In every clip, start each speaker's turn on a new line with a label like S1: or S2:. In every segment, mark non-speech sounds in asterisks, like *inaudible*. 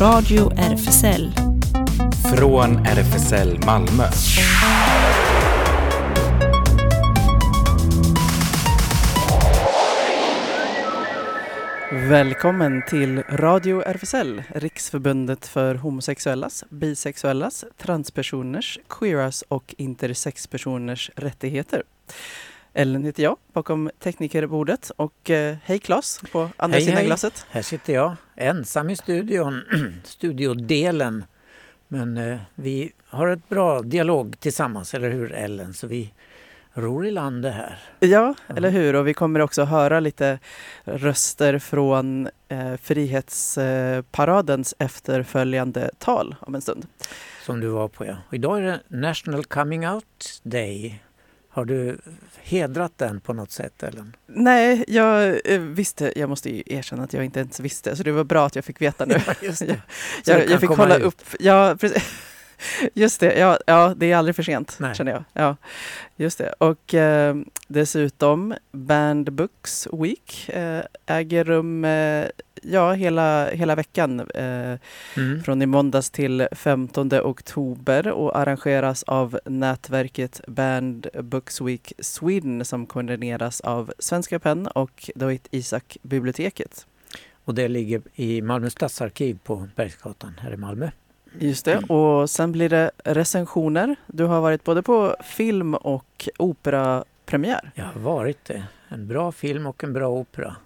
S1: Radio RFSL.
S2: Från RFSL Malmö.
S3: Välkommen till Radio RFSL, Riksförbundet för homosexuellas, bisexuellas, transpersoners, queeras och intersexpersoners rättigheter. Ellen heter jag bakom teknikerbordet och eh, hej Claes på andra
S4: Hej,
S3: sidan
S4: hej.
S3: glaset.
S4: Här sitter jag ensam i studion, *clears throat* studiodelen. Men eh, vi har ett bra dialog tillsammans, eller hur Ellen? Så vi ror i land det här.
S3: Ja, eller hur? Och vi kommer också höra lite röster från eh, Frihetsparadens efterföljande tal om en stund.
S4: Som du var på ja. Och idag är det National Coming Out Day. Har du hedrat den på något sätt Ellen?
S3: Nej, jag eh, visste, jag måste erkänna att jag inte ens visste, så det var bra att jag fick veta nu.
S4: Just *laughs*
S3: Jag, jag, jag fick kolla
S4: ut.
S3: upp, ja precis. *laughs* Just det, ja, ja det är aldrig för sent
S4: Nej.
S3: känner jag. Ja, just det. Och eh, dessutom Band Books Week eh, äger rum eh, ja, hela, hela veckan eh,
S4: Mm.
S3: från i måndags till 15 oktober och arrangeras av nätverket Band Books Week Sweden som koordineras av Svenska PEN och Dawit Isaak biblioteket.
S4: Och det ligger i Malmö stadsarkiv på Bergsgatan här i Malmö.
S3: Just det. Och sen blir det recensioner. Du har varit både på film och operapremiär.
S4: Jag har varit det. En bra film och en bra opera.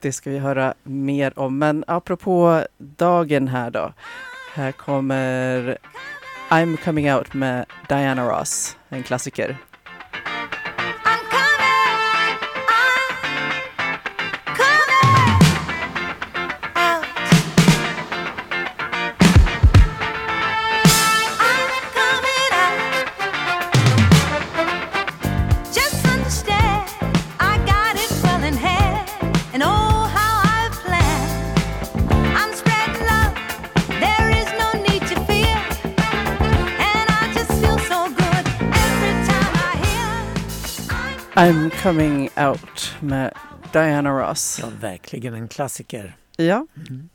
S3: Det ska vi höra mer om. Men apropå dagen här då. Här kommer I'm coming out med Diana Ross, en klassiker.
S5: Coming out
S3: med Diana Ross.
S4: Ja, verkligen en klassiker.
S3: Ja,
S4: Mm.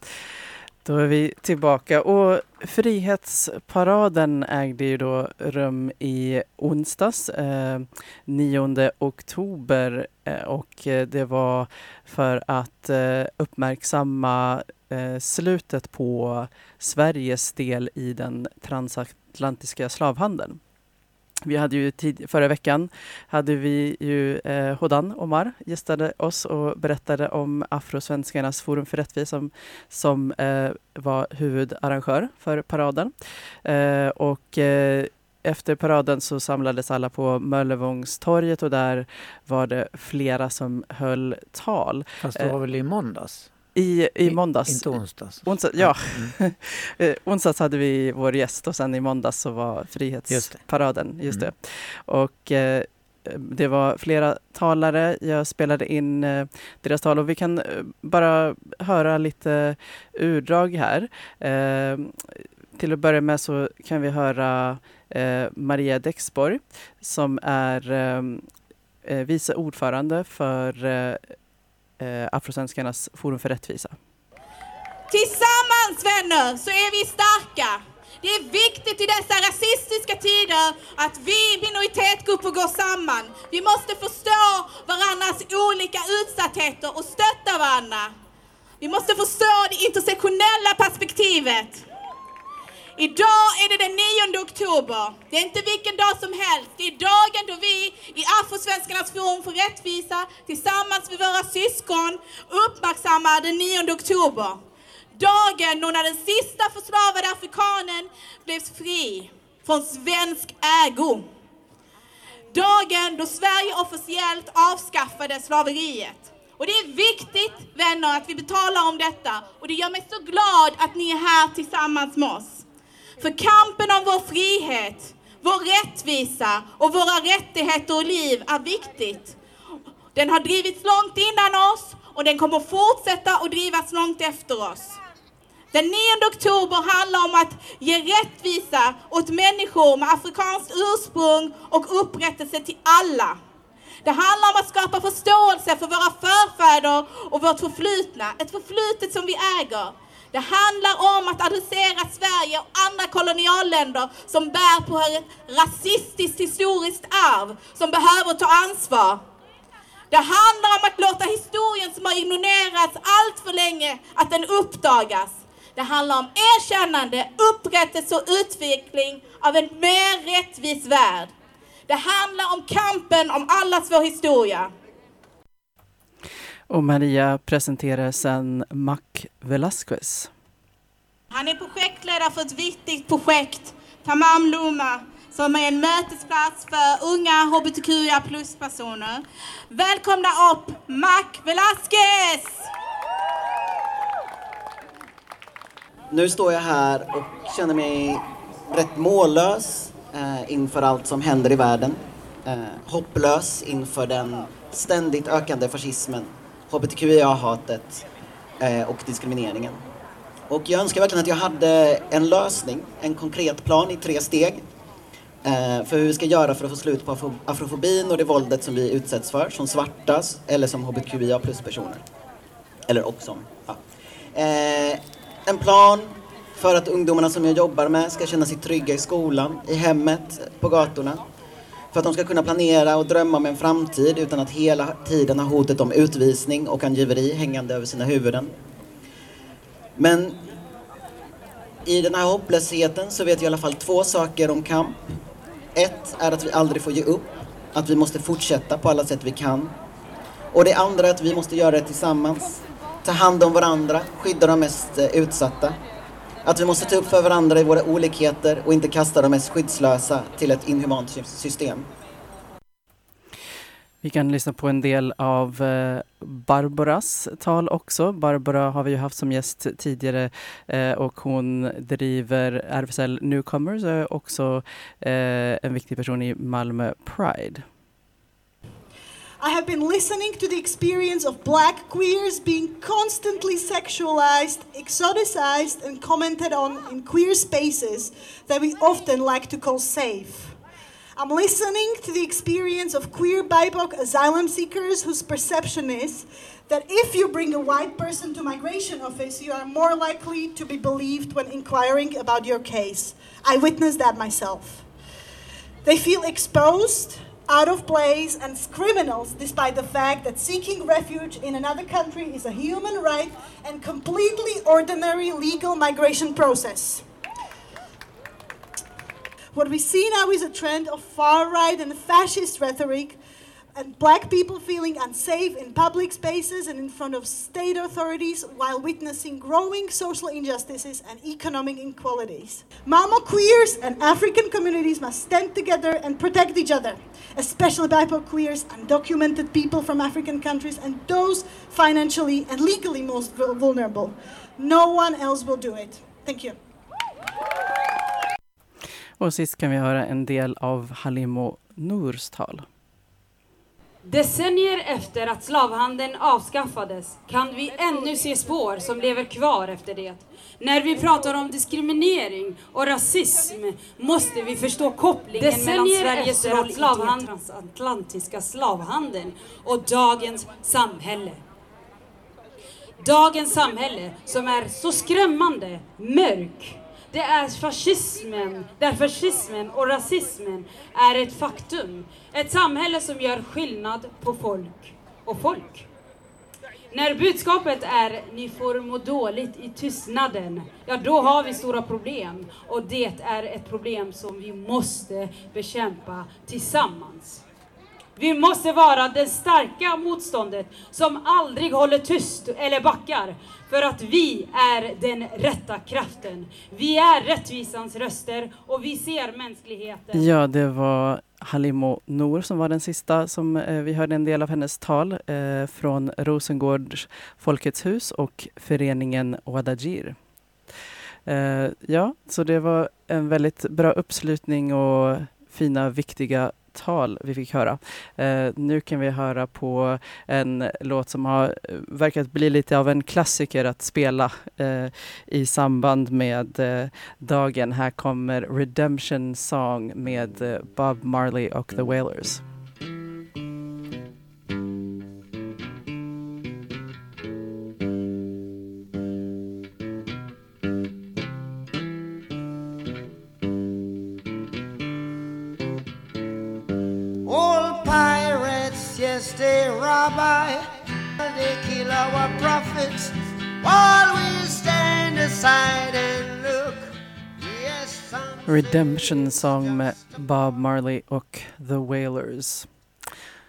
S3: då är vi tillbaka. Och Frihetsparaden ägde ju då rum i onsdags, eh, 9 oktober. Eh, och det var för att eh, uppmärksamma eh, slutet på Sveriges del i den transatlantiska slavhandeln. Vi hade ju tid, förra veckan hade vi ju eh, Hodan Omar gästade oss och berättade om Afrosvenskarnas forum för rättvisa som, som eh, var huvudarrangör för paraden. Eh, och eh, efter paraden så samlades alla på Möllevångstorget och där var det flera som höll tal.
S4: Fast det
S3: Eh,
S4: var väl i måndags?
S3: I, i måndags.
S4: Inte onsdags?
S3: Onsdag, ja,
S4: Mm. *laughs*
S3: Eh, onsdags hade vi vår gäst och sen i måndags så var
S4: Just det.
S3: Frihetsparaden. Just
S4: Mm.
S3: det. Och eh, det var flera talare. Jag spelade in eh, deras tal och vi kan bara höra lite urdrag här. Till att börja med så kan vi höra Maria Dexborg som är vice ordförande för eh, Afrosvenskarnas forum för rättvisa.
S6: Tillsammans vänner så är vi starka. Det är viktigt i dessa rasistiska tider att vi minoritetsgrupper går samman. Vi måste förstå varandras olika utsattheter och stötta varandra. Vi måste förstå det intersektionella perspektivet. Idag är det den 9 oktober. Det är inte vilken dag som helst. Det är dagen då vi i Afrosvenskarnas forum för rättvisa tillsammans med våra syskon uppmärksammar den 9 oktober. Dagen då när den sista förslavade afrikanen blev fri från svensk ägo. Dagen då Sverige officiellt avskaffade slaveriet. Och det är viktigt vänner att vi betalar om detta och det gör mig så glad att ni är här tillsammans med oss. För kampen om vår frihet, vår rättvisa och våra rättigheter och liv är viktigt. Den har drivits långt innan oss och den kommer fortsätta att drivas långt efter oss. Den 9 oktober handlar om att ge rättvisa åt människor med afrikanskt ursprung och upprättelse till alla. Det handlar om att skapa förståelse för våra förfäder och vårt förflutna, ett förflutet som vi äger. Det handlar om att adressera Sverige och andra kolonialländer som bär på ett rasistiskt historiskt arv som behöver ta ansvar. Det handlar om att låta historien som har ignorerats allt för länge, att den uppdagas. Det handlar om erkännande, upprättelse och utveckling av en mer rättvis värld. Det handlar om kampen om allas vår historia.
S3: Och Maria presenterar sen Mac Velasquez.
S6: Han är projektledare för ett viktigt projekt, Tamam Luma, som är en mötesplats för unga hbtqia plus-personer. Välkomna upp Mac Velasquez!
S1: Nu står jag här och känner mig rätt mållös eh, inför allt som händer i världen. Eh, hopplös inför den ständigt ökande fascismen, hbtqia-hatet eh, och diskrimineringen. Och jag önskar verkligen att jag hade en lösning, en konkret plan i tre steg eh, för hur vi ska göra för att få slut på afrofobin och det våldet som vi utsätts för som svarta eller som hbtqia plus-personer. Eller och som. Ja. Eh, en plan för att ungdomarna som jag jobbar med ska känna sig trygga i skolan, i hemmet, på gatorna. För att de ska kunna planera och drömma om en framtid utan att hela tiden ha hotet om utvisning och angiveri hängande över sina huvuden. Men i den här hopplösheten så vet jag i alla fall två saker om kamp. Ett är att vi aldrig får ge upp, att vi måste fortsätta på alla sätt vi kan. Och det andra är att vi måste göra det tillsammans. Ta hand om varandra, skydda de mest eh, utsatta. Att vi måste ta upp för varandra i våra olikheter och inte kasta de mest skyddslösa till ett inhumant system.
S3: Vi kan lyssna på en del av eh, Barbaras tal också. Barbara har vi ju haft som gäst tidigare eh, och hon driver RFSL Newcomers och är också en viktig person i Malmö Pride.
S7: I have been listening to the experience of black queers being constantly sexualized, exoticized, and commented on in queer spaces that we often like to call safe. I'm listening to the experience of queer BIPOC asylum seekers whose perception is that if you bring a white person to migration office, you are more likely to be believed when inquiring about your case. I witnessed that myself. They feel exposed, out of place, and criminals despite the fact that seeking refuge in another country is a human right and completely ordinary legal migration process. What we see now is a trend of far right and fascist rhetoric, black people feeling unsafe in public spaces and in front of state authorities while witnessing growing social injustices and economic inequalities. Malmo queers and African communities must stand together and protect each other, especially BIPOC queers, undocumented people from African countries, and those financially and legally most vulnerable. No one else will do it. Thank you.
S3: Och sist kan vi höra en del av Halimo Nours tal.
S8: Decennier efter att slavhandeln avskaffades kan vi ännu se spår som lever kvar efter det. När vi pratar om diskriminering och rasism måste vi förstå kopplingen mellan Sveriges roll i den transatlantiska slavhandeln och dagens samhälle. Dagens samhälle som är så skrämmande mörk. Det är fascismen, där fascismen och rasismen är ett faktum. Ett samhälle som gör skillnad på folk och folk. När budskapet är ni får må dåligt i tystnaden, ja då har vi stora problem. Och det är ett problem som vi måste bekämpa tillsammans. Vi måste vara det starka motståndet som aldrig håller tyst eller backar. För att vi är den rätta kraften. Vi är rättvisans röster och vi ser mänskligheten.
S3: Ja, det var Halimo Nour som var den sista som eh, vi hörde en del av hennes tal eh, från Rosengårds Folkets hus och föreningen Wadajir. Eh, ja, så det var en väldigt bra uppslutning och fina viktiga tal vi fick höra. Eh, nu kan vi höra på en låt som har eh, verkat bli lite av en klassiker att spela eh, i samband med eh, dagen. Här kommer Redemption Song med eh, Bob Marley och The Wailers.
S9: Our prophets while we stand aside and look. Yes,
S3: Redemption Song med Bob Marley och The Wailers.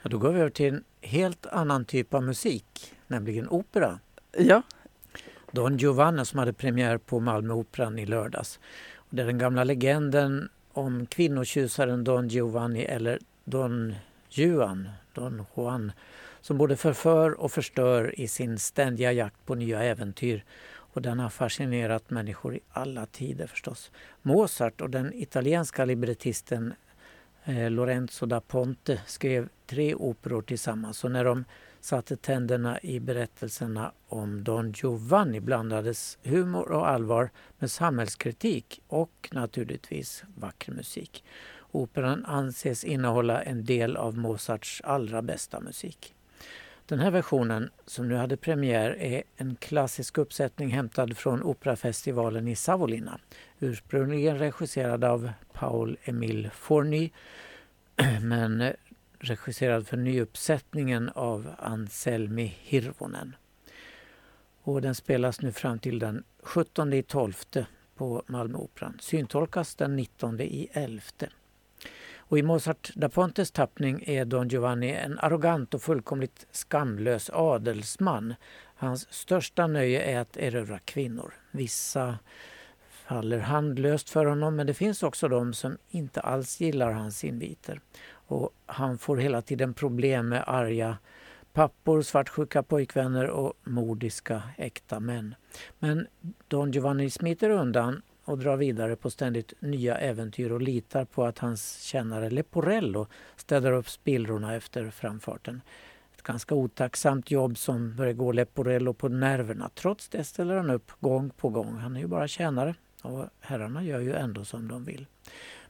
S4: Ja, då går vi över till en helt annan typ av musik, nämligen opera.
S3: Ja,
S4: Don Giovanni som hade premiär på Malmöoperan i lördags. Och det är den gamla legenden om kvinnotjusaren Don Giovanni eller Don Juan, Don Juan, som både förför och förstör i sin ständiga jakt på nya äventyr. Och den har fascinerat människor i alla tider förstås. Mozart och den italienska librettisten eh, Lorenzo da Ponte skrev tre operor tillsammans och när de satte tänderna i berättelserna om Don Giovanni blandades humor och allvar med samhällskritik och naturligtvis vacker musik. Operan anses innehålla en del av Mozarts allra bästa musik. Den här versionen, som nu hade premiär, är en klassisk uppsättning hämtad från operafestivalen i Savonlinna. Ursprungligen regisserad av Paul Emile Fourny *clears throat* men regisserad för nyuppsättningen av Anselmi Hirvonen. Och den spelas nu fram till den 17 12 på Malmöoperan. Syntolkas den 19 i 11. Och i Mozart da Pontes tappning är Don Giovanni en arrogant och fullkomligt skamlös adelsman. Hans största nöje är att erövra kvinnor. Vissa faller handlöst för honom men det finns också de som inte alls gillar hans inviter. Och han får hela tiden problem med arga pappor, svartsjuka pojkvänner och mordiska äkta män. Men Don Giovanni smiter undan och drar vidare på ständigt nya äventyr och litar på att hans tjänare Leporello städar upp spillrorna efter framfarten. Ett ganska otacksamt jobb som börjar gå Leporello på nerverna. Trots det ställer han upp gång på gång. Han är ju bara tjänare och herrarna gör ju ändå som de vill.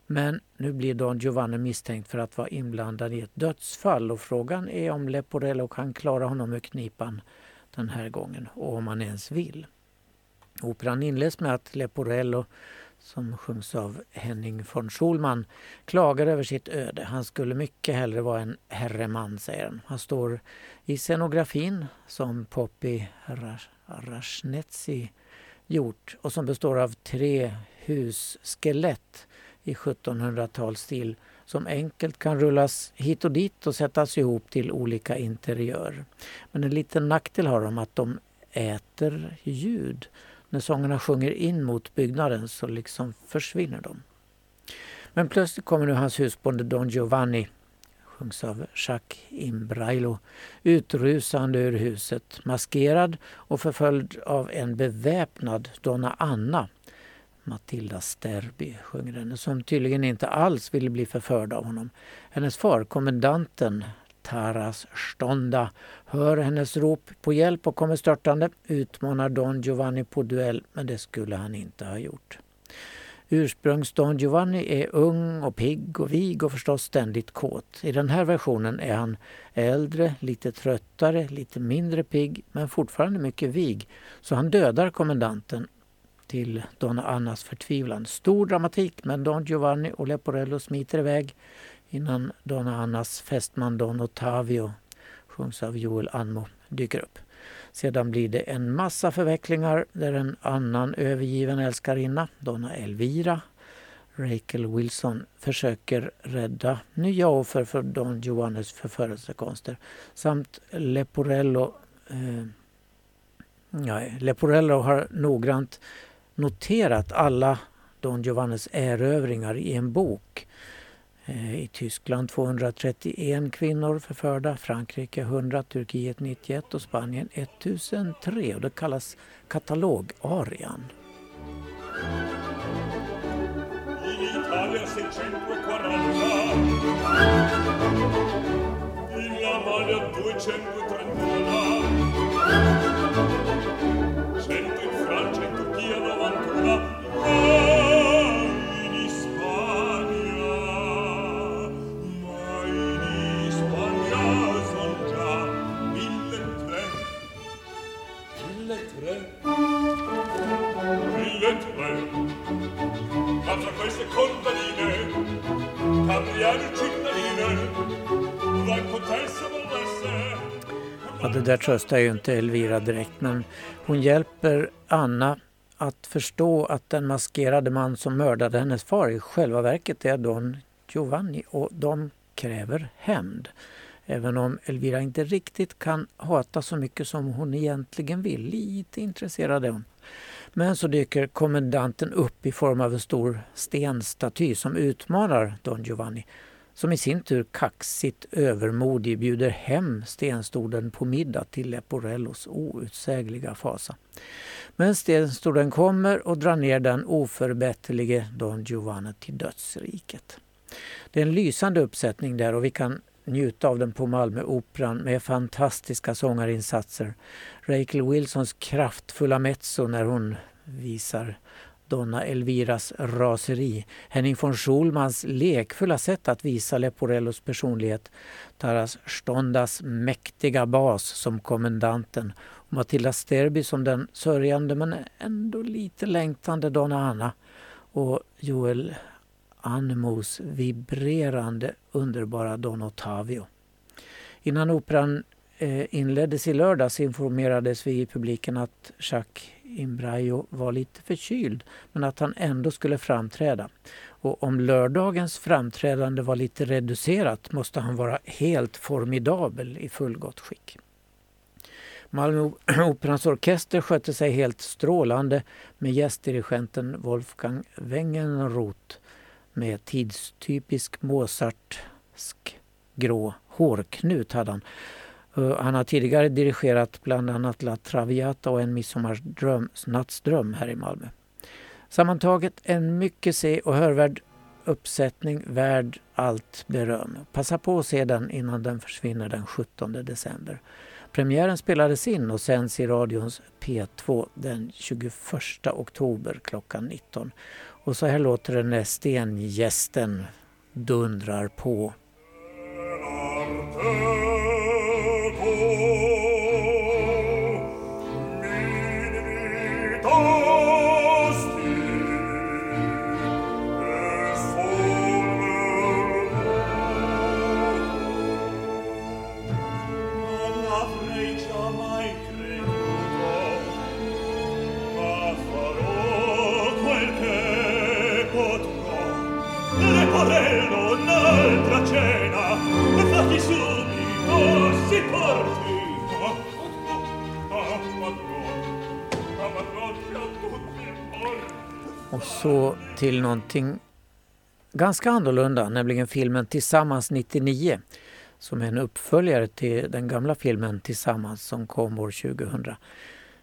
S4: Men nu blir Don Giovanni misstänkt för att vara inblandad i ett dödsfall och frågan är om Leporello kan klara honom ur knipan den här gången och om han ens vill. Operan inleds med att Leporello, som sjungs av Henning von Schulman, klagar över sitt öde. Han skulle mycket hellre vara en herreman, säger han. Han står i scenografin som Poppy Rashnetzi gjort och som består av tre husskelett i 1700-talsstil som enkelt kan rullas hit och dit och sättas ihop till olika interiörer. Men en liten nackdel har de att de äter ljud. När sångerna sjunger in mot byggnaden så liksom försvinner de. Men plötsligt kommer nu hans husbonde Don Giovanni, sjungs av Jacques Imbrailo, utrusande ur huset, maskerad och förföljd av en beväpnad Donna Anna Matilda Sterby sjunger henne, som tydligen inte alls ville bli förförd av honom. Hennes far, kommendanten Taras Stonda, hör hennes rop på hjälp och kommer störtande, utmanar Don Giovanni på duell, men det skulle han inte ha gjort. Ursprungs Don Giovanni är ung och pigg och vig och förstås ständigt kåt. I den här versionen är han äldre, lite tröttare, lite mindre pigg men fortfarande mycket vig. Så han dödar kommendanten till Donna Annas förtvivlan. Stor dramatik men Don Giovanni och Leporello smiter iväg innan Donna Annas fästman Don Ottavio, sjungs av Joel Anmo, dyker upp. Sedan blir det en massa förvecklingar där en annan övergiven älskarinna, Donna Elvira, Rachel Wilson, försöker rädda nya offer för Don Giovannis förförelsekonster samt Leporello eh, ja, Leporello har noggrant noterat alla Don Giovannis erövringar i en bok. Eh, I Tyskland 231 kvinnor förförda, Frankrike 100, Turkiet 91 och Spanien 1003 och det kallas katalogarian.
S10: In
S4: Ja, det där tröstar ju inte Elvira direkt men hon hjälper Anna att förstå att den maskerade man som mördade hennes far i själva verket är Don Giovanni och de kräver hämnd. Även om Elvira inte riktigt kan hata så mycket som hon egentligen vill. Lite intresserad är hon. Men så dyker kommendanten upp i form av en stor stenstaty som utmanar Don Giovanni som i sin tur kaxigt övermodig bjuder hem stenstoden på middag till Leporellos outsägliga fasa. Men stenstoden kommer och drar ner den oförbätterlige Don Giovanni till dödsriket. Det är en lysande uppsättning där och vi kan njuta av den på Malmö Operan med fantastiska sångarinsatser. Rachel Wilsons kraftfulla mezzo när hon visar Donna Elviras raseri, Henning von Schulmans lekfulla sätt att visa Leporellos personlighet, Taras Stondas mäktiga bas som kommendanten. Och Matilda Sterby som den sörjande men ändå lite längtande Donna Anna. Och Joel Anmos vibrerande underbara Don Ottavio. Innan operan eh, inleddes i lördags informerades vi i publiken att Jacques Imbraio var lite förkyld men att han ändå skulle framträda. Och om lördagens framträdande var lite reducerat måste han vara helt formidabel i fullgott skick. Malmö *clears throat* Operans orkester skötte sig helt strålande med gästdirigenten Wolfgang Wengenroth med tidstypisk Mozartsk grå hårknut hade han. Eh, han har tidigare dirigerat bland annat La Traviata och En midsommarnattsdröm här i Malmö. Sammantaget en mycket se och hörvärd uppsättning värd allt beröm. Passa på att se den innan den försvinner den 17 december. Premiären spelades in och sänds i radions P2 den 21 oktober klockan 19. Och så här låter det när stengästen dundrar på. Och så till någonting ganska annorlunda, nämligen filmen Tillsammans 99 som är en uppföljare till den gamla filmen Tillsammans som kom år 2000.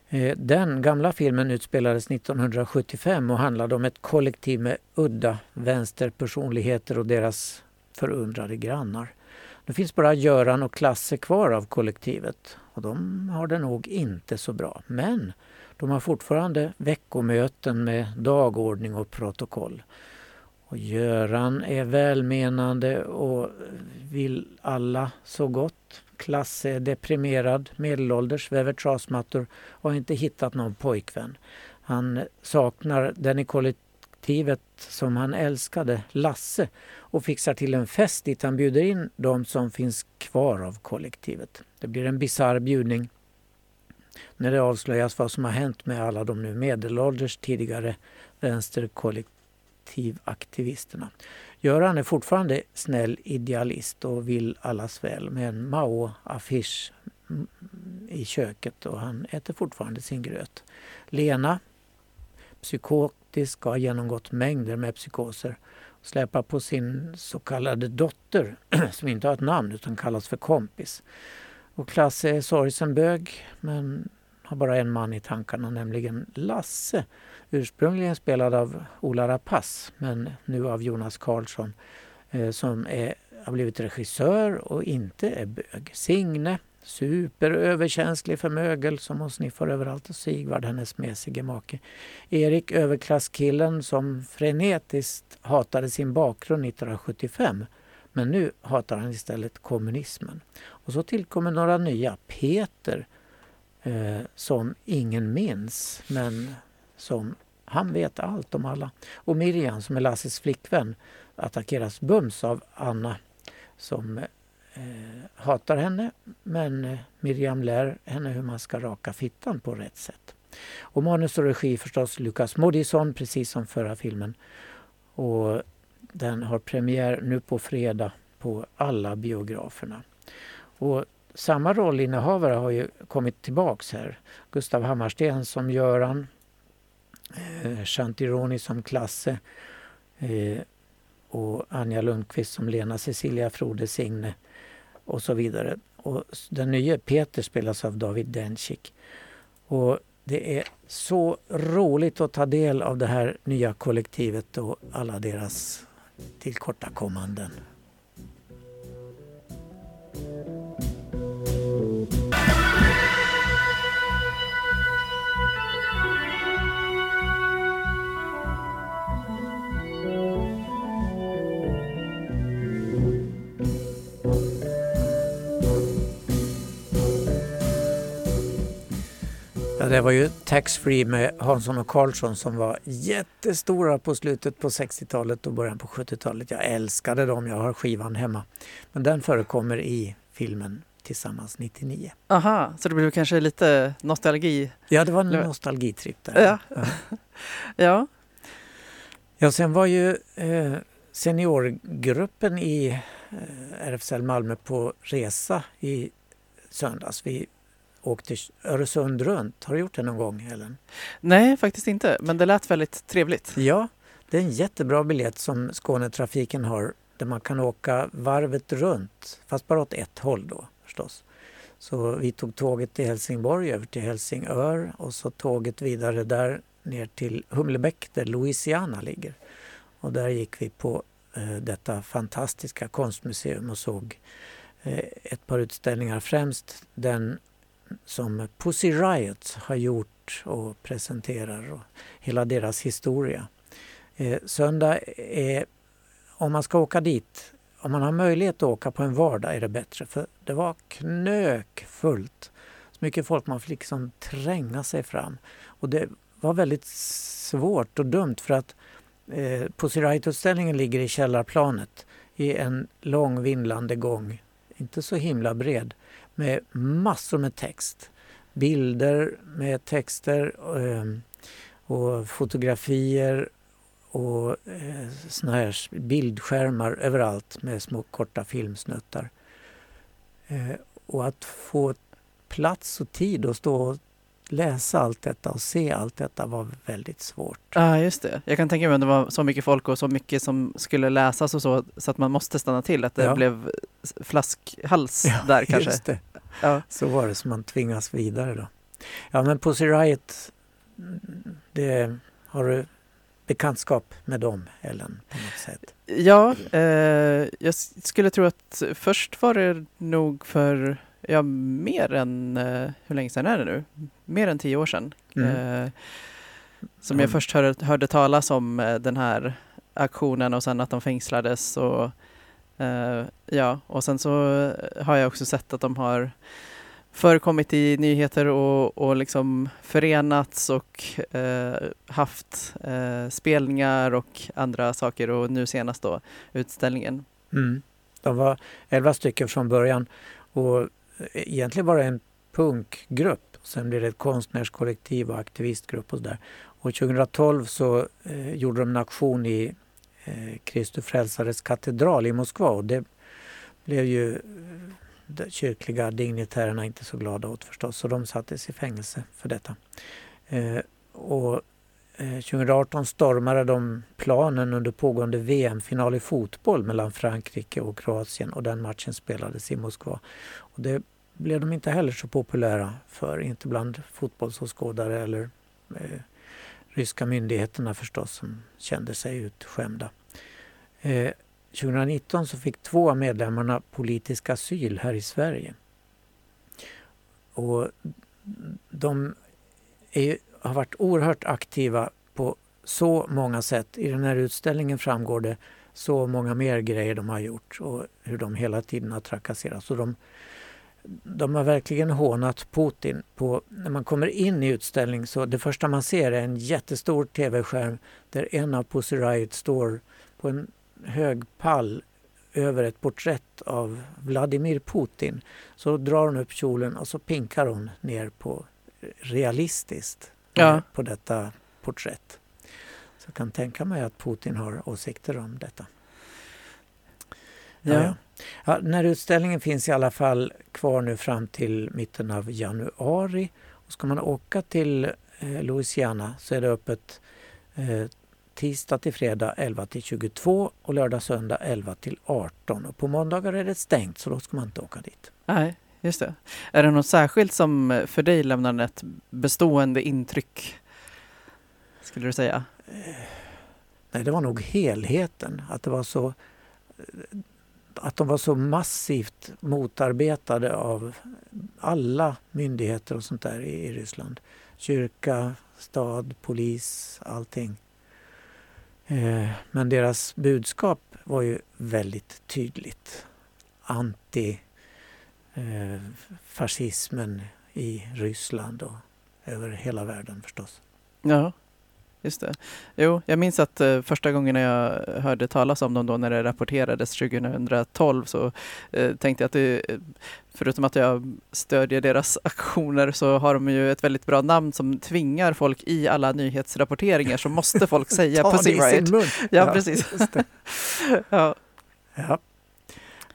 S4: Eh, den gamla filmen utspelades 1975 och handlade om ett kollektiv med udda vänsterpersonligheter och deras förundrade grannar. Nu finns bara Göran och Klasse kvar av kollektivet och de har det nog inte så bra. Men de har fortfarande veckomöten med dagordning och protokoll. Och Göran är välmenande och vill alla så gott. Klasse är deprimerad, medelålders, väver trasmattor och har inte hittat någon pojkvän. Han saknar den i kollektivet som han älskade, Lasse, och fixar till en fest dit han bjuder in de som finns kvar av kollektivet. Det blir en bisarr bjudning när det avslöjas vad som har hänt med alla de nu medelålders tidigare vänsterkollektivaktivisterna. Göran är fortfarande snäll idealist och vill allas väl med en Mao-affisch i köket och han äter fortfarande sin gröt. Lena, psykotisk, har genomgått mängder med psykoser släpar på sin så kallade dotter *clears throat* som inte har ett namn utan kallas för kompis. Och Klasse är sorgsen bög men har bara en man i tankarna, nämligen Lasse. Ursprungligen spelad av Ola Rapace, men nu av Jonas Karlsson eh, som är, har blivit regissör och inte är bög. Signe, superöverkänslig för mögel som hon sniffar överallt och Sigvard, hennes mesige make. Erik, överklasskillen som frenetiskt hatade sin bakgrund 1975 men nu hatar han istället kommunismen. Och så tillkommer några nya. Peter, eh, som ingen minns, men som han vet allt om alla. Och Miriam, som är Lasses flickvän, attackeras bums av Anna som eh, hatar henne men eh, Miriam lär henne hur man ska raka fittan på rätt sätt. Och manus och regi förstås Lukas Moodysson precis som förra filmen. Och den har premiär nu på fredag på alla biograferna. Och samma rollinnehavare har ju kommit tillbaks här. Gustav Hammarsten som Göran, eh, Shanti som Klasse eh, och Anja Lundqvist som Lena Cecilia Frode Signe och så vidare. Och den nya Peter spelas av David Dencik. Och det är så roligt att ta del av det här nya kollektivet och alla deras tillkortakommanden. Ja, det var ju Tax Free med Hansson och Karlsson som var jättestora på slutet på 60-talet och början på 70-talet. Jag älskade dem, jag har skivan hemma. Men den förekommer i filmen Tillsammans 99.
S3: Aha, så det blev kanske lite nostalgi?
S4: Ja, det var en nostalgitripp där.
S3: Ja.
S4: Ja. *laughs*
S3: ja.
S4: Ja, sen var ju eh, seniorgruppen i eh, RFSL Malmö på resa i söndags. Vi åkte Öresund runt. Har du gjort det någon gång, Helen?
S3: Nej, faktiskt inte. Men det lät väldigt trevligt.
S4: Ja, det är en jättebra biljett som Skånetrafiken har där man kan åka varvet runt, fast bara åt ett håll då förstås. Så vi tog tåget till Helsingborg över till Helsingör och så tåget vidare där ner till Humlebäck där Louisiana ligger. Och där gick vi på eh, detta fantastiska konstmuseum och såg eh, ett par utställningar, främst den som Pussy Riot har gjort och presenterar och hela deras historia. Eh, söndag är, om man ska åka dit, om man har möjlighet att åka på en vardag är det bättre för det var knökfullt. Så mycket folk man fick liksom tränga sig fram. Och det var väldigt svårt och dumt för att eh, Pussy Riot-utställningen ligger i källarplanet i en lång vindlande gång, inte så himla bred med massor med text. Bilder med texter eh, och fotografier och eh, såna här bildskärmar överallt med små korta filmsnuttar. Eh, och att få plats och tid att stå och läsa allt detta och se allt detta var väldigt svårt.
S3: Ja, ah, just det. Jag kan tänka mig att det var så mycket folk och så mycket som skulle läsas och så, så att man måste stanna till, att det
S4: Ja.
S3: blev flaskhals
S4: Ja,
S3: där *laughs* kanske.
S4: Just det.
S3: Ja.
S4: Så var det som man tvingas vidare då. Ja men Pussy Riot, det, har du bekantskap med dem Ellen på något sätt?
S3: Ja, eh, jag skulle tro att först var det nog för, ja, mer än, eh, hur länge sedan är det nu? Mer än tio år sedan.
S4: Mm.
S3: Eh, som jag
S4: Mm.
S3: först hörde, hörde talas om eh, den här aktionen och sen att de fängslades och Uh, ja, och sen så eh, har jag också sett att de har förekommit i nyheter och, och liksom förenats och uh, haft uh, spelningar och andra saker och nu senast då utställningen.
S4: Mm. De var elva stycken från början och egentligen var det en punkgrupp. Sen blev det ett konstnärskollektiv och aktivistgrupp och sådär. Och 2012 så gjorde de en aktion i Kristus Kristi frälsares katedral i Moskva och det blev ju eh, de kyrkliga dignitärerna inte så glada åt förstås så de sattes i fängelse för detta. Eh, och 2018 stormade de planen under pågående VM-final i fotboll mellan Frankrike och Kroatien och den matchen spelades i Moskva. Och det blev de inte heller så populära för, inte bland fotbollsåskådare eller eh, ryska myndigheterna förstås som kände sig utskämda. Eh, 2019 så fick två av medlemmarna politisk asyl här i Sverige. Och de är, har varit oerhört aktiva på så många sätt. I den här utställningen framgår det så många mer grejer de har gjort och hur de hela tiden har trakasserats. Och de, de har verkligen hånat Putin. På, när man kommer in i utställning så det första man ser är en jättestor tv-skärm där en av Pussy Riot står på en hög pall över ett porträtt av Vladimir Putin. Så drar hon upp kjolen och så pinkar hon ner på realistiskt
S3: Ja.
S4: på detta porträtt. Så jag kan tänka mig att Putin har åsikter om detta. Ja,
S3: Ja.
S4: Ja. Den här utställningen finns i alla fall kvar nu fram till mitten av januari. Och ska man åka till eh, Louisiana så är det öppet eh, tisdag till fredag 11 till 22 och lördag söndag 11 till 18. Och på måndagar är det stängt så då ska man inte åka dit.
S3: Nej, just det. Är det något särskilt som för dig lämnar ett bestående intryck? Skulle du säga?
S4: Nej, det var nog helheten. Att det var så att de var så massivt motarbetade av alla myndigheter och sånt där i, i Ryssland. Kyrka, stad, polis, allting. Eh, men deras budskap var ju väldigt tydligt. Anti eh, fascismen i Ryssland och över hela världen förstås.
S3: Ja, just det. Jo, jag minns att eh, första gången jag hörde talas om dem då när det rapporterades 2012 så eh, tänkte jag att det, eh, förutom att jag stödjer deras *laughs* aktioner så har de ju ett väldigt bra namn som tvingar folk i alla nyhetsrapporteringar så måste folk *laughs* säga Pussy Riot.
S4: mun.
S3: Ja, precis. *laughs* Ja.
S4: Ja.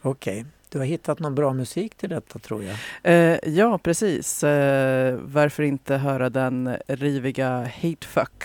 S4: Okej, du har hittat någon bra musik till detta tror jag.
S3: Eh, ja, precis. Eh, varför inte höra den riviga Hate Fuck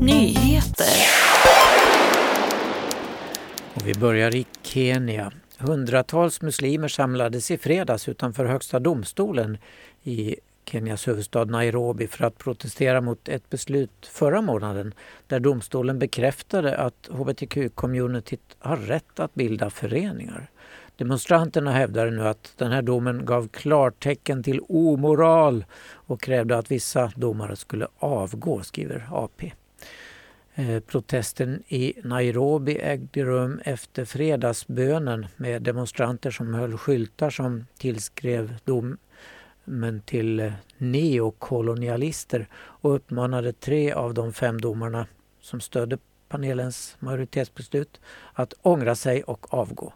S11: Nyheter.
S4: Och vi börjar i Kenya. Hundratals muslimer samlades i fredags utanför Högsta domstolen i Kenyas huvudstad Nairobi för att protestera mot ett beslut förra månaden där domstolen bekräftade att hbtq-communityt har rätt att bilda föreningar. Demonstranterna hävdade nu att den här domen gav klartecken till omoral och krävde att vissa domare skulle avgå, skriver AP. Eh, protesten i Nairobi ägde rum efter fredagsbönen med demonstranter som höll skyltar som tillskrev domen till eh, neokolonialister och uppmanade tre av de fem domarna som stödde panelens majoritetsbeslut att ångra sig och avgå.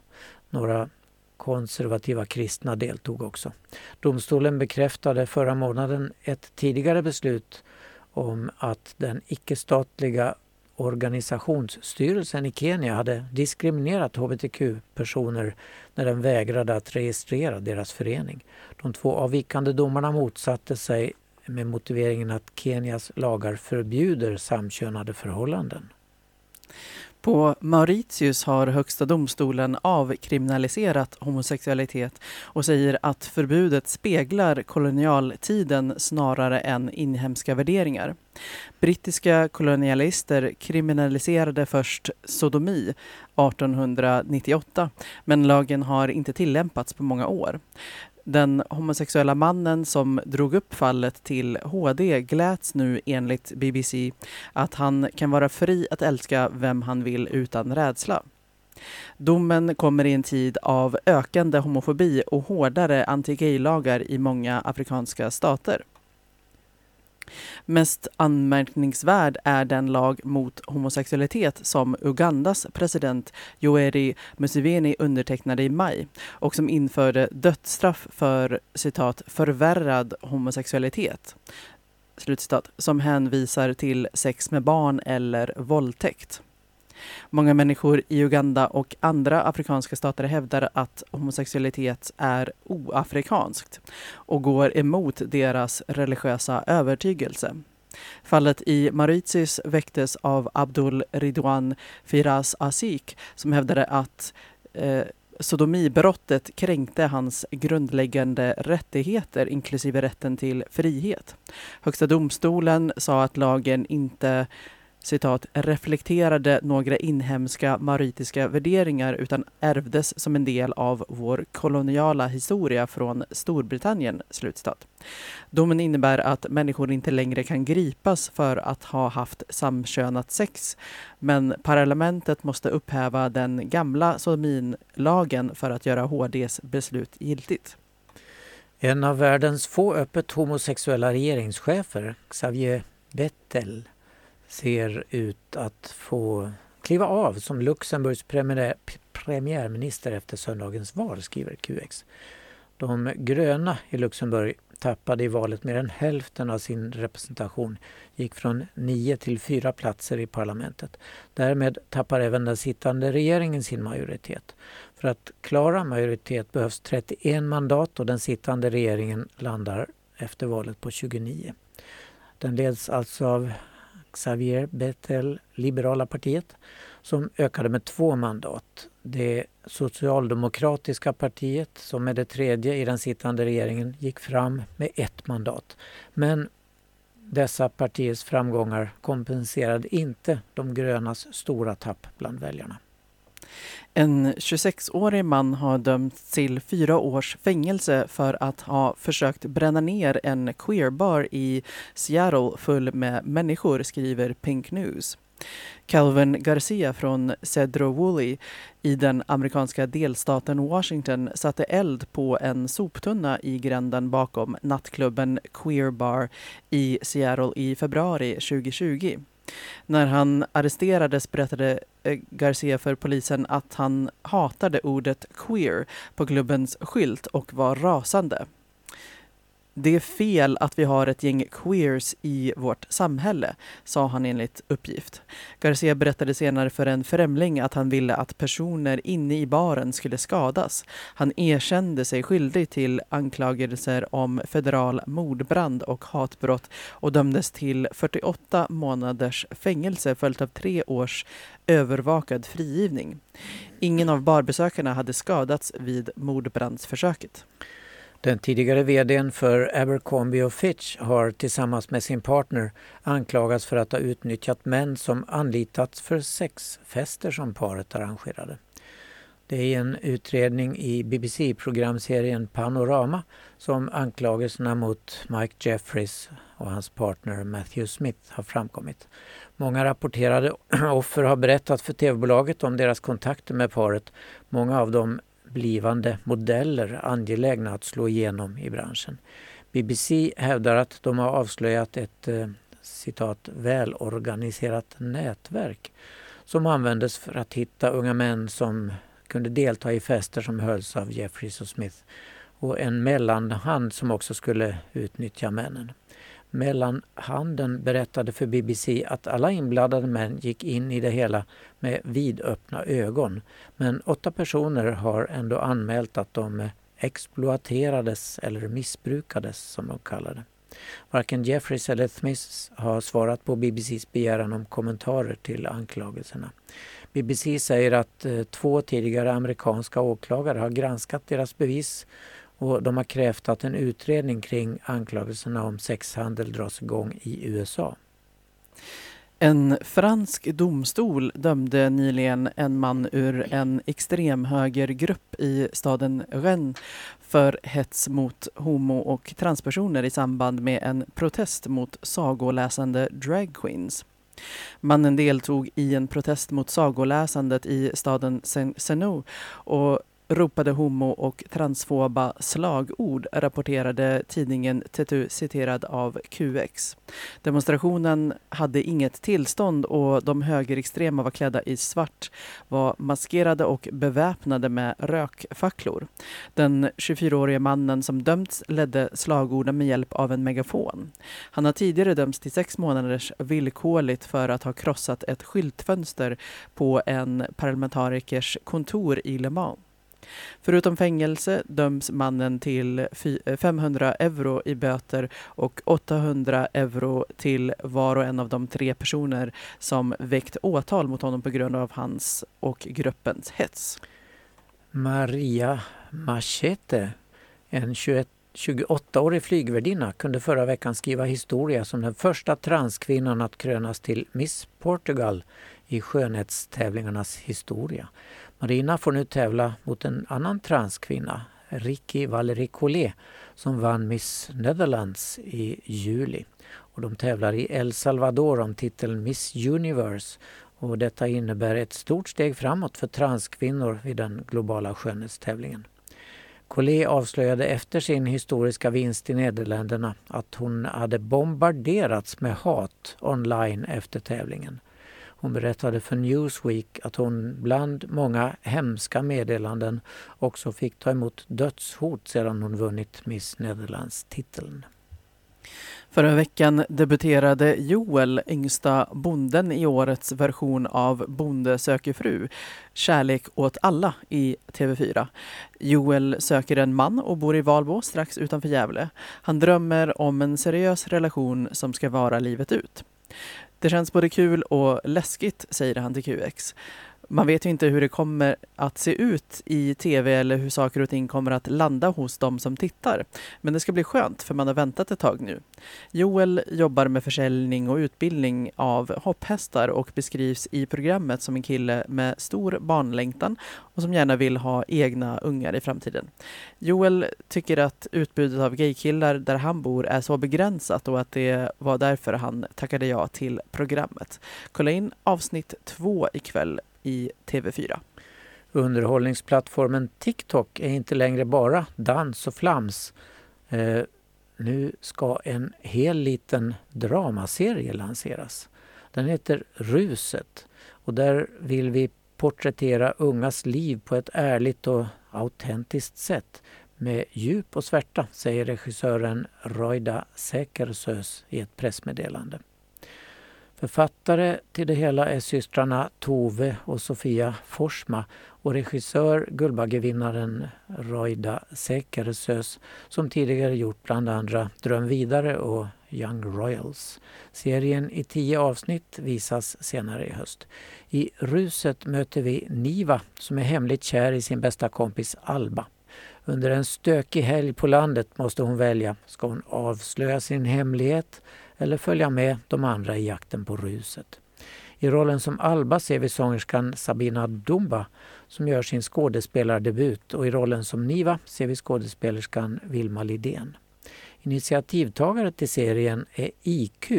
S4: Några konservativa kristna deltog också. Domstolen bekräftade förra månaden ett tidigare beslut om att den icke-statliga organisationsstyrelsen i Kenya hade diskriminerat hbtq-personer när den vägrade att registrera deras förening. De två avvikande domarna motsatte sig med motiveringen att Kenias lagar förbjuder samkönade förhållanden.
S3: På Mauritius har Högsta domstolen avkriminaliserat homosexualitet och säger att förbudet speglar kolonialtiden snarare än inhemska värderingar. Brittiska kolonialister kriminaliserade först sodomi 1898 men lagen har inte tillämpats på många år. Den homosexuella mannen som drog upp fallet till HD gläds nu enligt BBC att han kan vara fri att älska vem han vill utan rädsla. Domen kommer i en tid av ökande homofobi och hårdare anti-gay-lagar i många afrikanska stater. Mest anmärkningsvärd är den lag mot homosexualitet som Ugandas president Yoweri Museveni undertecknade i maj och som införde dödsstraff för citat förvärrad homosexualitet slutcitat, som hänvisar till sex med barn eller våldtäkt. Många människor i Uganda och andra afrikanska stater hävdar att homosexualitet är oafrikanskt och går emot deras religiösa övertygelse. Fallet i Mauritius väcktes av Abdul Ridwan Firas Asik som hävdade att eh, sodomibrottet kränkte hans grundläggande rättigheter inklusive rätten till frihet. Högsta domstolen sa att lagen inte citat, reflekterade några inhemska maritiska värderingar utan ärvdes som en del av vår koloniala historia från Storbritannien. Slutcitat. Domen innebär att människor inte längre kan gripas för att ha haft samkönat sex, men parlamentet måste upphäva den gamla sodominlagen för att göra HDs beslut giltigt.
S4: En av världens få öppet homosexuella regeringschefer, Xavier Bettel, ser ut att få kliva av som Luxemburgs premiär, premiärminister efter söndagens val, skriver QX. De gröna i Luxemburg tappade i valet mer än hälften av sin representation, gick från nio till fyra platser i parlamentet. Därmed tappar även den sittande regeringen sin majoritet. För att klara majoritet behövs 31 mandat och den sittande regeringen landar efter valet på 29. Den leds alltså av Xavier Bettel, Liberala partiet, som ökade med två mandat. Det socialdemokratiska partiet, som är det tredje i den sittande regeringen, gick fram med ett mandat. Men dessa partiers framgångar kompenserade inte de grönas stora tapp bland väljarna.
S3: En 26-årig man har dömts till fyra års fängelse för att ha försökt bränna ner en queerbar i Seattle full med människor, skriver Pink News. Calvin Garcia från Cedro Woolley i den amerikanska delstaten Washington satte eld på en soptunna i gränden bakom nattklubben Queer Bar i Seattle i februari 2020. När han arresterades berättade eh, Garcia för polisen att han hatade ordet queer på klubbens skylt och var rasande. Det är fel att vi har ett gäng queers i vårt samhälle, sa han enligt uppgift. Garcia berättade senare för en främling att han ville att personer inne i baren skulle skadas. Han erkände sig skyldig till anklagelser om federal mordbrand och hatbrott och dömdes till 48 månaders fängelse följt av tre års övervakad frigivning. Ingen av barbesökarna hade skadats vid mordbrandsförsöket.
S4: Den tidigare vdn för Abercrombie Fitch har tillsammans med sin partner anklagats för att ha utnyttjat män som anlitats för sexfester som paret arrangerade. Det är en utredning i BBC-programserien Panorama som anklagelserna mot Mike Jeffries och hans partner Matthew Smith har framkommit. Många rapporterade *clears throat* offer har berättat för tv-bolaget om deras kontakter med paret. Många av dem blivande modeller angelägna att slå igenom i branschen. BBC hävdar att de har avslöjat ett eh, citat välorganiserat nätverk som användes för att hitta unga män som kunde delta i fester som hölls av Jeffries och Smith och en mellanhand som också skulle utnyttja männen. Mellanhanden berättade för BBC att alla inblandade män gick in i det hela med vidöppna ögon. Men åtta personer har ändå anmält att de exploaterades eller missbrukades som de kallar det. Varken Jeffries eller Smith har svarat på BBCs begäran om kommentarer till anklagelserna. BBC säger att eh, två tidigare amerikanska åklagare har granskat deras bevis och de har krävt att en utredning kring anklagelserna om sexhandel dras igång i USA.
S3: En fransk domstol dömde nyligen en man ur en extremhögergrupp i staden Rennes för hets mot homo och transpersoner i samband med en protest mot sagoläsande dragqueens. Mannen deltog i en protest mot sagoläsandet i staden Senou och ropade homo och transfoba slagord, rapporterade tidningen Tetu citerad av QX. Demonstrationen hade inget tillstånd och de högerextrema var klädda i svart, var maskerade och beväpnade med rökfacklor. Den 24-årige mannen som dömts ledde slagorden med hjälp av en megafon. Han har tidigare dömts till sex månaders villkorligt för att ha krossat ett skyltfönster på en parlamentarikers kontor i Le Mans. Förutom fängelse döms mannen till 500 eh, euro i böter och 800 euro till var och en av de tre personer som väckt åtal mot honom på grund av hans och gruppens hets.
S4: Maria Machete, en 21 28-årig flygvärdinna kunde förra veckan skriva historia som den första transkvinnan att krönas till Miss Portugal i skönhetstävlingarnas historia. Marina får nu tävla mot en annan transkvinna, Ricky Valerie Collet, som vann Miss Netherlands i juli. Och de tävlar i El Salvador om titeln Miss Universe och detta innebär ett stort steg framåt för transkvinnor vid den globala skönhetstävlingen. Collet avslöjade efter sin historiska vinst i Nederländerna att hon hade bombarderats med hat online efter tävlingen. Hon berättade för Newsweek att hon bland många hemska meddelanden också fick ta emot dödshot sedan hon vunnit Miss Netherlands-titeln.
S3: Förra veckan debuterade Joel, yngsta bonden i årets version av Bonde söker fru, Kärlek åt alla i TV4. Joel söker en man och bor i Valbo strax utanför Gävle. Han drömmer om en seriös relation som ska vara livet ut. Det känns både kul och läskigt, säger han till QX. Man vet ju inte hur det kommer att se ut i tv eller hur saker och ting kommer att landa hos de som tittar. Men det ska bli skönt för man har väntat ett tag nu. Joel jobbar med försäljning och utbildning av hopphästar och beskrivs i programmet som en kille med stor barnlängtan och som gärna vill ha egna ungar i framtiden. Joel tycker att utbudet av gaykillar där han bor är så begränsat och att det var därför han tackade ja till programmet. Kolla in avsnitt två ikväll i TV4.
S4: Underhållningsplattformen TikTok är inte längre bara dans och flams. Eh, nu ska en hel liten dramaserie lanseras. Den heter Ruset och där vill vi porträttera ungas liv på ett ärligt och autentiskt sätt med djup och svärta, säger regissören Roida Säkersös i ett pressmeddelande. Författare till det hela är systrarna Tove och Sofia Forsma och regissör Guldbaggevinnaren Roida Säkersös som tidigare gjort bland andra Dröm vidare och Young Royals. Serien i tio avsnitt visas senare i höst. I Ruset möter vi Niva som är hemligt kär i sin bästa kompis Alba. Under en stökig helg på landet måste hon välja. Ska hon avslöja sin hemlighet eller följa med de andra i jakten på ruset? I rollen som Alba ser vi sångerskan Sabina Dumba som gör sin skådespelardebut och i rollen som Niva ser vi skådespelerskan Vilma Lidén. Initiativtagare till serien är IQ,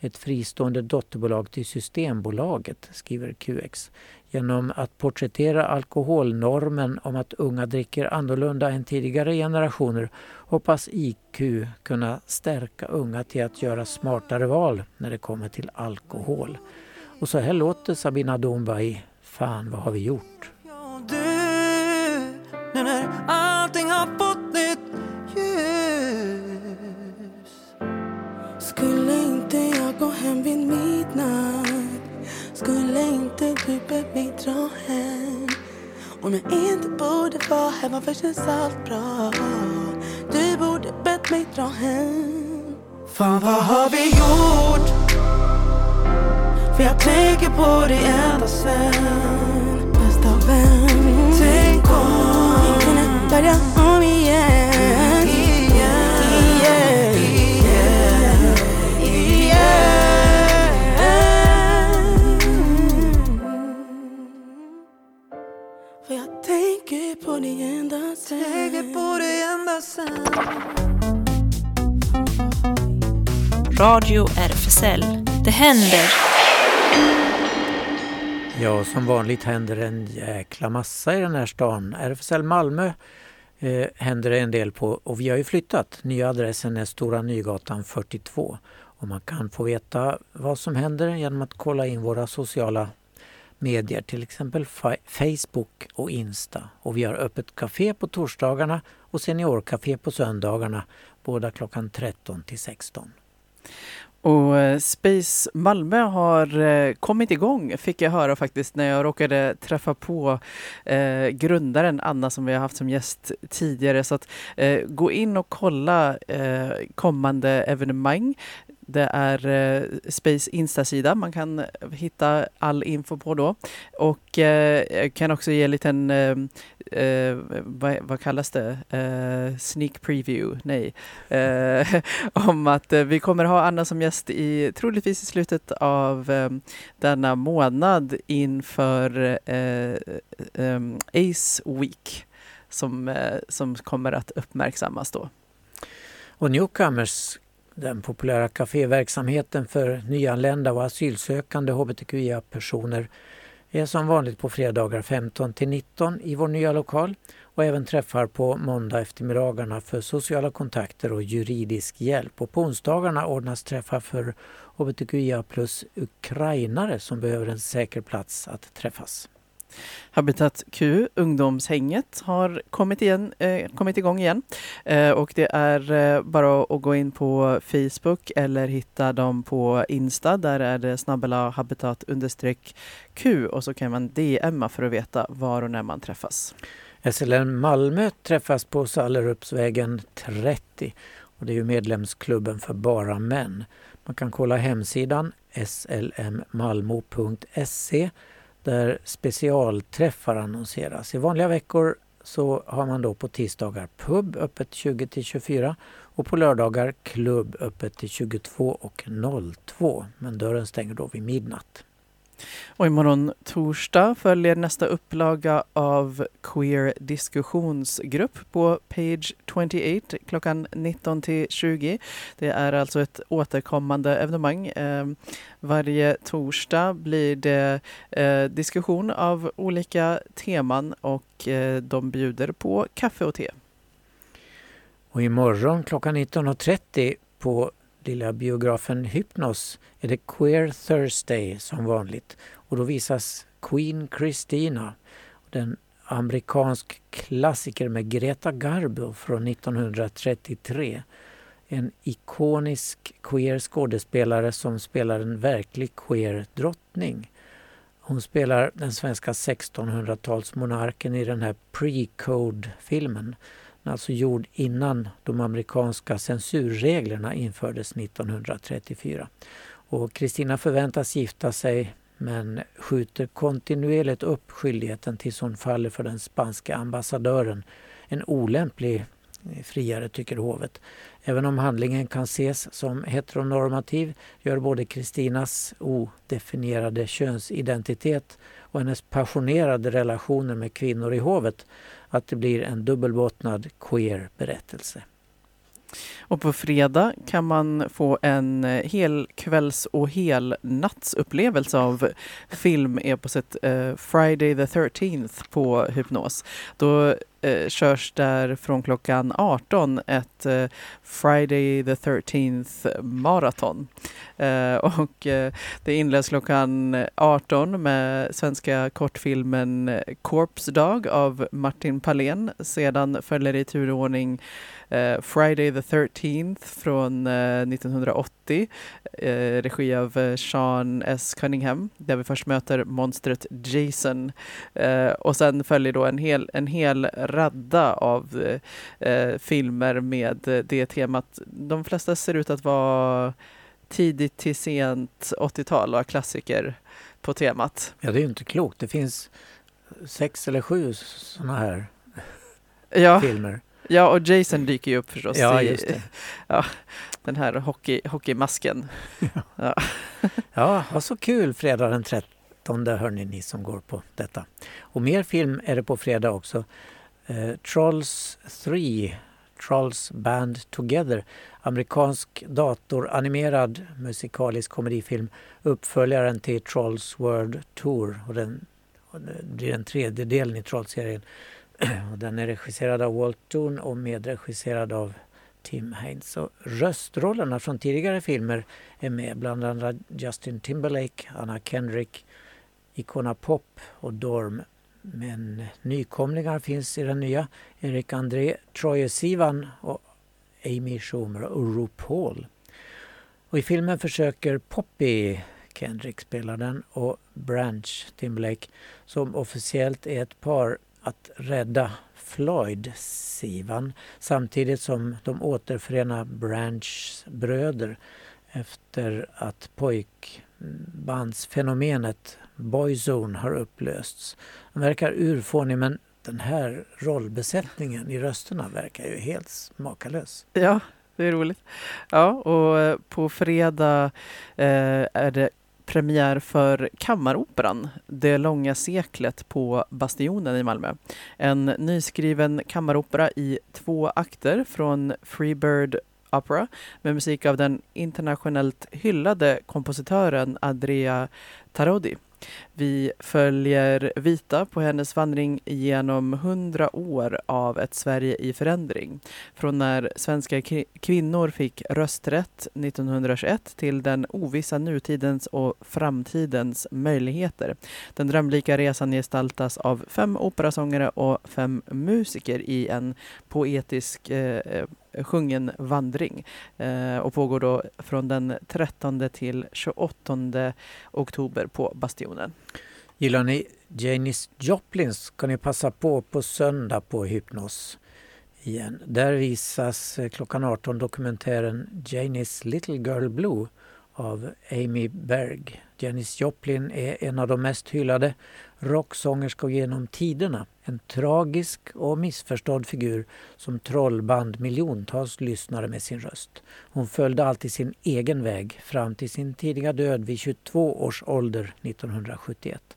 S4: ett fristående dotterbolag till Systembolaget, skriver QX. Genom att porträttera alkoholnormen om att unga dricker annorlunda än tidigare generationer hoppas IQ kunna stärka unga till att göra smartare val när det kommer till alkohol. Och så här låter Sabina Dumba i Fan vad har vi gjort?
S12: Du, nu när allting har fått vid midnatt. Skulle inte du mig dra hem Om jag inte borde vara här, varför känns allt bra? Du borde bett mig dra hem. Fan vad har vi gjort? För jag tänker på dig ända sen. Bästa vän. Tänk om. Vi kunde börja på dig ända sen Tänker på dig ända sen
S11: Radio RFSL. Det händer.
S4: Ja, som vanligt händer en jäkla massa i den här stan. RFSL Malmö eh, händer det en del på och vi har ju flyttat. Nya adressen är Stora Nygatan 42. Och man kan få veta vad som händer genom att kolla in våra sociala medier, till exempel Facebook och Insta. Och vi har öppet café på torsdagarna och seniorkafé på söndagarna, båda klockan 13 till 16.
S3: Och eh, Space Malmö har eh, kommit igång, fick jag höra faktiskt när jag råkade träffa på eh, grundaren Anna som vi har haft som gäst tidigare. Så att eh, gå in och kolla eh, kommande evenemang det är eh, Space Insta-sida man kan hitta all info på då. Och eh, jag kan också ge en liten, eh, eh vad, vad kallas det, eh, sneak preview, nej, eh, *laughs* om att vi kommer ha Anna som gäst i, troligtvis i slutet av ehm, denna månad inför ehm, Ace Week som, som kommer att uppmärksammas då.
S4: Och Newcomers, den populära kaféverksamheten för nyanlända och asylsökande hbtqia-personer är som vanligt på fredagar 15 till 19 i vår nya lokal och även träffar på måndag eftermiddagarna för sociala kontakter och juridisk hjälp. Och på onsdagarna ordnas träffar för hbtqia plus ukrainare som behöver en säker plats att träffas.
S3: Habitat Q, ungdomshänget, har kommit, igen, eh, kommit igång igen. Eh, och det är eh, bara att gå in på Facebook eller hitta dem på Insta. Där är det snabbela habitat understreck Q och så kan man DMa för att veta var och när man träffas.
S4: SLM Malmö träffas på Sallerupsvägen 30 och det är ju medlemsklubben för bara män. Man kan kolla hemsidan slmmalmo.se där specialträffar annonseras. I vanliga veckor så har man då på tisdagar pub öppet 20 till 24 och på lördagar klubb öppet till 22 och 02. Men dörren stänger då vid midnatt.
S3: Och imorgon torsdag följer nästa upplaga av Queer diskussionsgrupp på Page 28 klockan 19 till 20. Det är alltså ett återkommande evenemang. Eh, varje torsdag blir det eh, diskussion av olika teman och eh, de bjuder på kaffe och te.
S4: Och imorgon klockan 19.30 på lilla biografen Hypnos är det Queer Thursday som vanligt. Och då visas Queen Christina, den amerikansk klassiker med Greta Garbo från 1933. En ikonisk queer skådespelare som spelar en verklig queer drottning. Hon spelar den svenska 1600-talsmonarken i den här pre-code-filmen alltså gjord innan de amerikanska censurreglerna infördes 1934. Och Kristina förväntas gifta sig men skjuter kontinuerligt upp skyldigheten tills hon faller för den spanska ambassadören. En olämplig friare, tycker hovet. Även om handlingen kan ses som heteronormativ gör både Kristinas odefinierade könsidentitet och hennes passionerade relationer med kvinnor i hovet att det blir en dubbelbottnad queer berättelse.
S3: Och på fredag kan man få en hel kvälls och hel nattsupplevelse av filmeposet eh, Friday the 13th på Hypnos. Då eh, körs där från klockan 18 ett eh, Friday the 13th maraton. Eh, och eh, det inleds klockan 18 med svenska kortfilmen Corpse Dog av Martin Palén. Sedan följer i turordning eh, Friday the 13th från eh, 1980, eh, regi av eh, Sean S. Cunningham, där vi först möter monstret Jason. och sen följer då en hel, en hel radda av eh, filmer med det temat. De flesta ser ut att vara tidigt till sent 80-tal och klassiker på temat.
S4: Ja, det är ju inte klokt. Det finns sex eller sju sådana här
S3: ja.
S4: filmer.
S3: Ja, och Jason dyker ju upp förstås.
S4: Ja,
S3: i. *laughs* Ja, den här hockey, hockeymasken.
S4: Ja.
S3: Ja. *laughs*
S4: ja, vad så kul fredag den 13 hörni ni som går på detta. Och mer film är det på fredag också. Eh, Trolls 3, Trolls Band Together, amerikansk datoranimerad musikalisk komedifilm, uppföljaren till Trolls World Tour. Och den, och det är den tredje delen i Trolls-serien. *clears throat* Den är regisserad av Walt Toon och medregisserad av Tim Haynes. Och röstrollerna från tidigare filmer är med, bland andra Justin Timberlake, Anna Kendrick, Icona Pop och Dorm men nykomlingar finns i den nya. Erik André, Troye Sivan och Amy Schumer och RuPaul. Och I filmen försöker Poppy, Kendrick spelar den, och Branch Timberlake som officiellt är ett par att rädda Floyd Sivan samtidigt som de återförenar Branchs bröder efter att pojkbandsfenomenet Boyzone har upplösts. Den verkar urfånig men den här rollbesättningen i rösterna verkar ju helt makalös.
S3: Ja, det är roligt. Ja, och eh, på fredag eh, är det premiär för Kammaroperan Det långa seklet på Bastionen i Malmö. En nyskriven kammaropera i två akter från Freebird Opera med musik av den internationellt hyllade kompositören Andrea Tarodi. Vi följer Vita på hennes vandring genom hundra år av ett Sverige i förändring. Från när svenska kvinnor fick rösträtt 1921 till den ovissa nutidens och framtidens möjligheter. Den drömlika resan gestaltas av fem operasångare och fem musiker i en poetisk eh, eh sjungen vandring eh, och pågår då från den 13 till 28 oktober på Bastionen.
S4: Gillar ni Janis Joplin ska ni passa på på söndag på Hypnos igen. Där visas eh, klockan 18 dokumentären Janis Little Girl Blue av Amy Berg. Janis Joplin är en av de mest hyllade rocksångerskor genom tiderna. En tragisk och missförstådd figur som trollband miljontals lyssnare med sin röst. Hon följde alltid sin egen väg fram till sin tidiga död vid 22 års ålder 1971.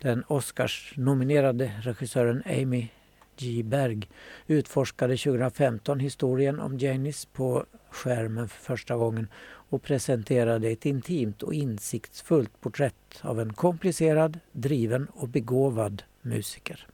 S4: Den Oscars-nominerade regissören Amy G. Berg utforskade 2015 historien om Janis på skärmen för första gången och presenterade ett intimt och insiktsfullt porträtt av en komplicerad, driven och begåvad musiker.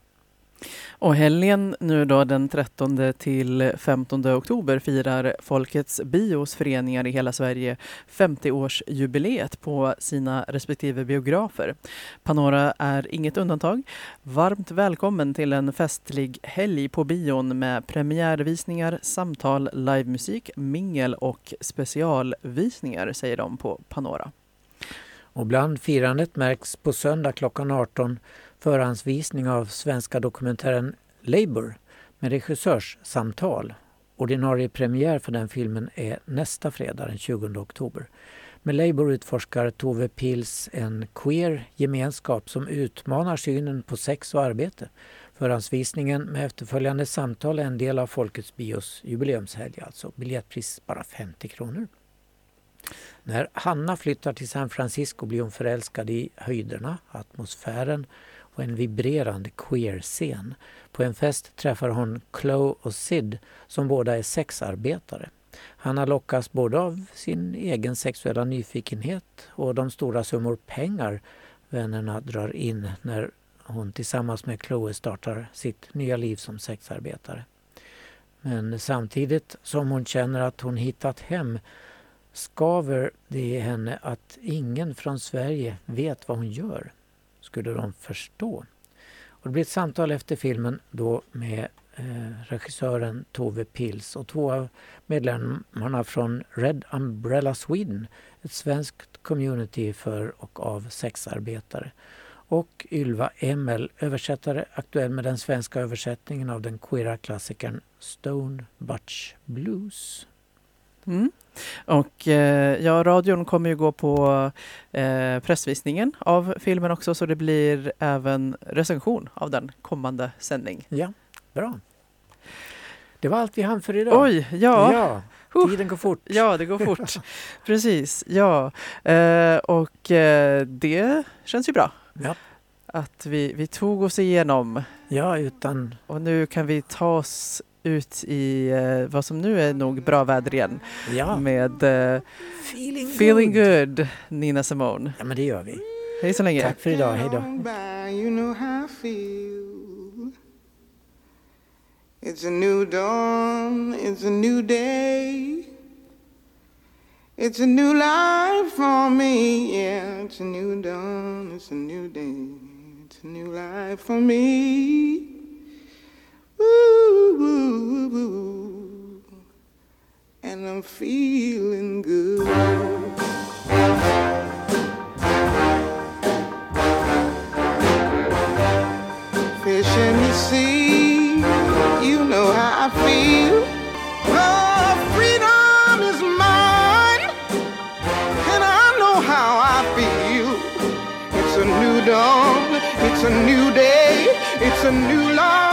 S3: Och helgen nu då den 13 till 15 oktober firar Folkets bios föreningar i hela Sverige 50-årsjubileet på sina respektive biografer. Panora är inget undantag. Varmt välkommen till en festlig helg på bion med premiärvisningar, samtal, livemusik, mingel och specialvisningar säger de på Panora.
S4: Och bland firandet märks på söndag klockan 18 förhandsvisning av svenska dokumentären Labour med regissörssamtal. Ordinarie premiär för den filmen är nästa fredag den 20 oktober. Med Labour utforskar Tove Pils en queer gemenskap som utmanar synen på sex och arbete. Förhandsvisningen med efterföljande samtal är en del av Folkets bios jubileumshelg, alltså biljettpris bara 50 kronor. När Hanna flyttar till San Francisco blir hon förälskad i höjderna, atmosfären på en vibrerande queer-scen. På en fest träffar hon Chloe och Sid som båda är sexarbetare. Hanna lockas både av sin egen sexuella nyfikenhet och de stora summor pengar vännerna drar in när hon tillsammans med Chloe startar sitt nya liv som sexarbetare. Men samtidigt som hon känner att hon hittat hem skaver det i henne att ingen från Sverige vet vad hon gör. Skulle de förstå? Och det blir ett samtal efter filmen då med eh, regissören Tove Pils och två av medlemmarna från Red Umbrella Sweden, ett svenskt community för och av sexarbetare. Och Ylva Emel, översättare, aktuell med den svenska översättningen av den queera klassikern Stone Butch Blues.
S3: Mm. Och eh, ja, radion kommer ju gå på eh, pressvisningen av filmen också så det blir även recension av den kommande sändning.
S4: Ja, bra. Det var allt vi hann för idag.
S3: Oj, ja.
S4: ja tiden går fort.
S3: Ja, det går fort. *laughs* Precis, ja. Eh, och eh, det känns ju bra.
S4: Ja.
S3: Att vi, vi tog oss igenom.
S4: Ja, utan...
S3: Och nu kan vi ta oss ut i eh, vad som nu är nog bra väder igen.
S4: Ja.
S3: Med eh,
S4: Feeling,
S3: Feeling good. Nina Simone.
S4: Ja, men det gör vi.
S3: Hej så länge.
S4: Tack för idag. Hej då.
S13: by, you know how I feel. It's a new dawn, it's a new day. It's a new life for me, yeah. It's a new dawn, it's a new day. It's a new life for me. And I'm feeling good. Fish in the sea, you know how I feel. The freedom is mine, and I know how I feel. It's a new dawn, it's a new day, it's a new life.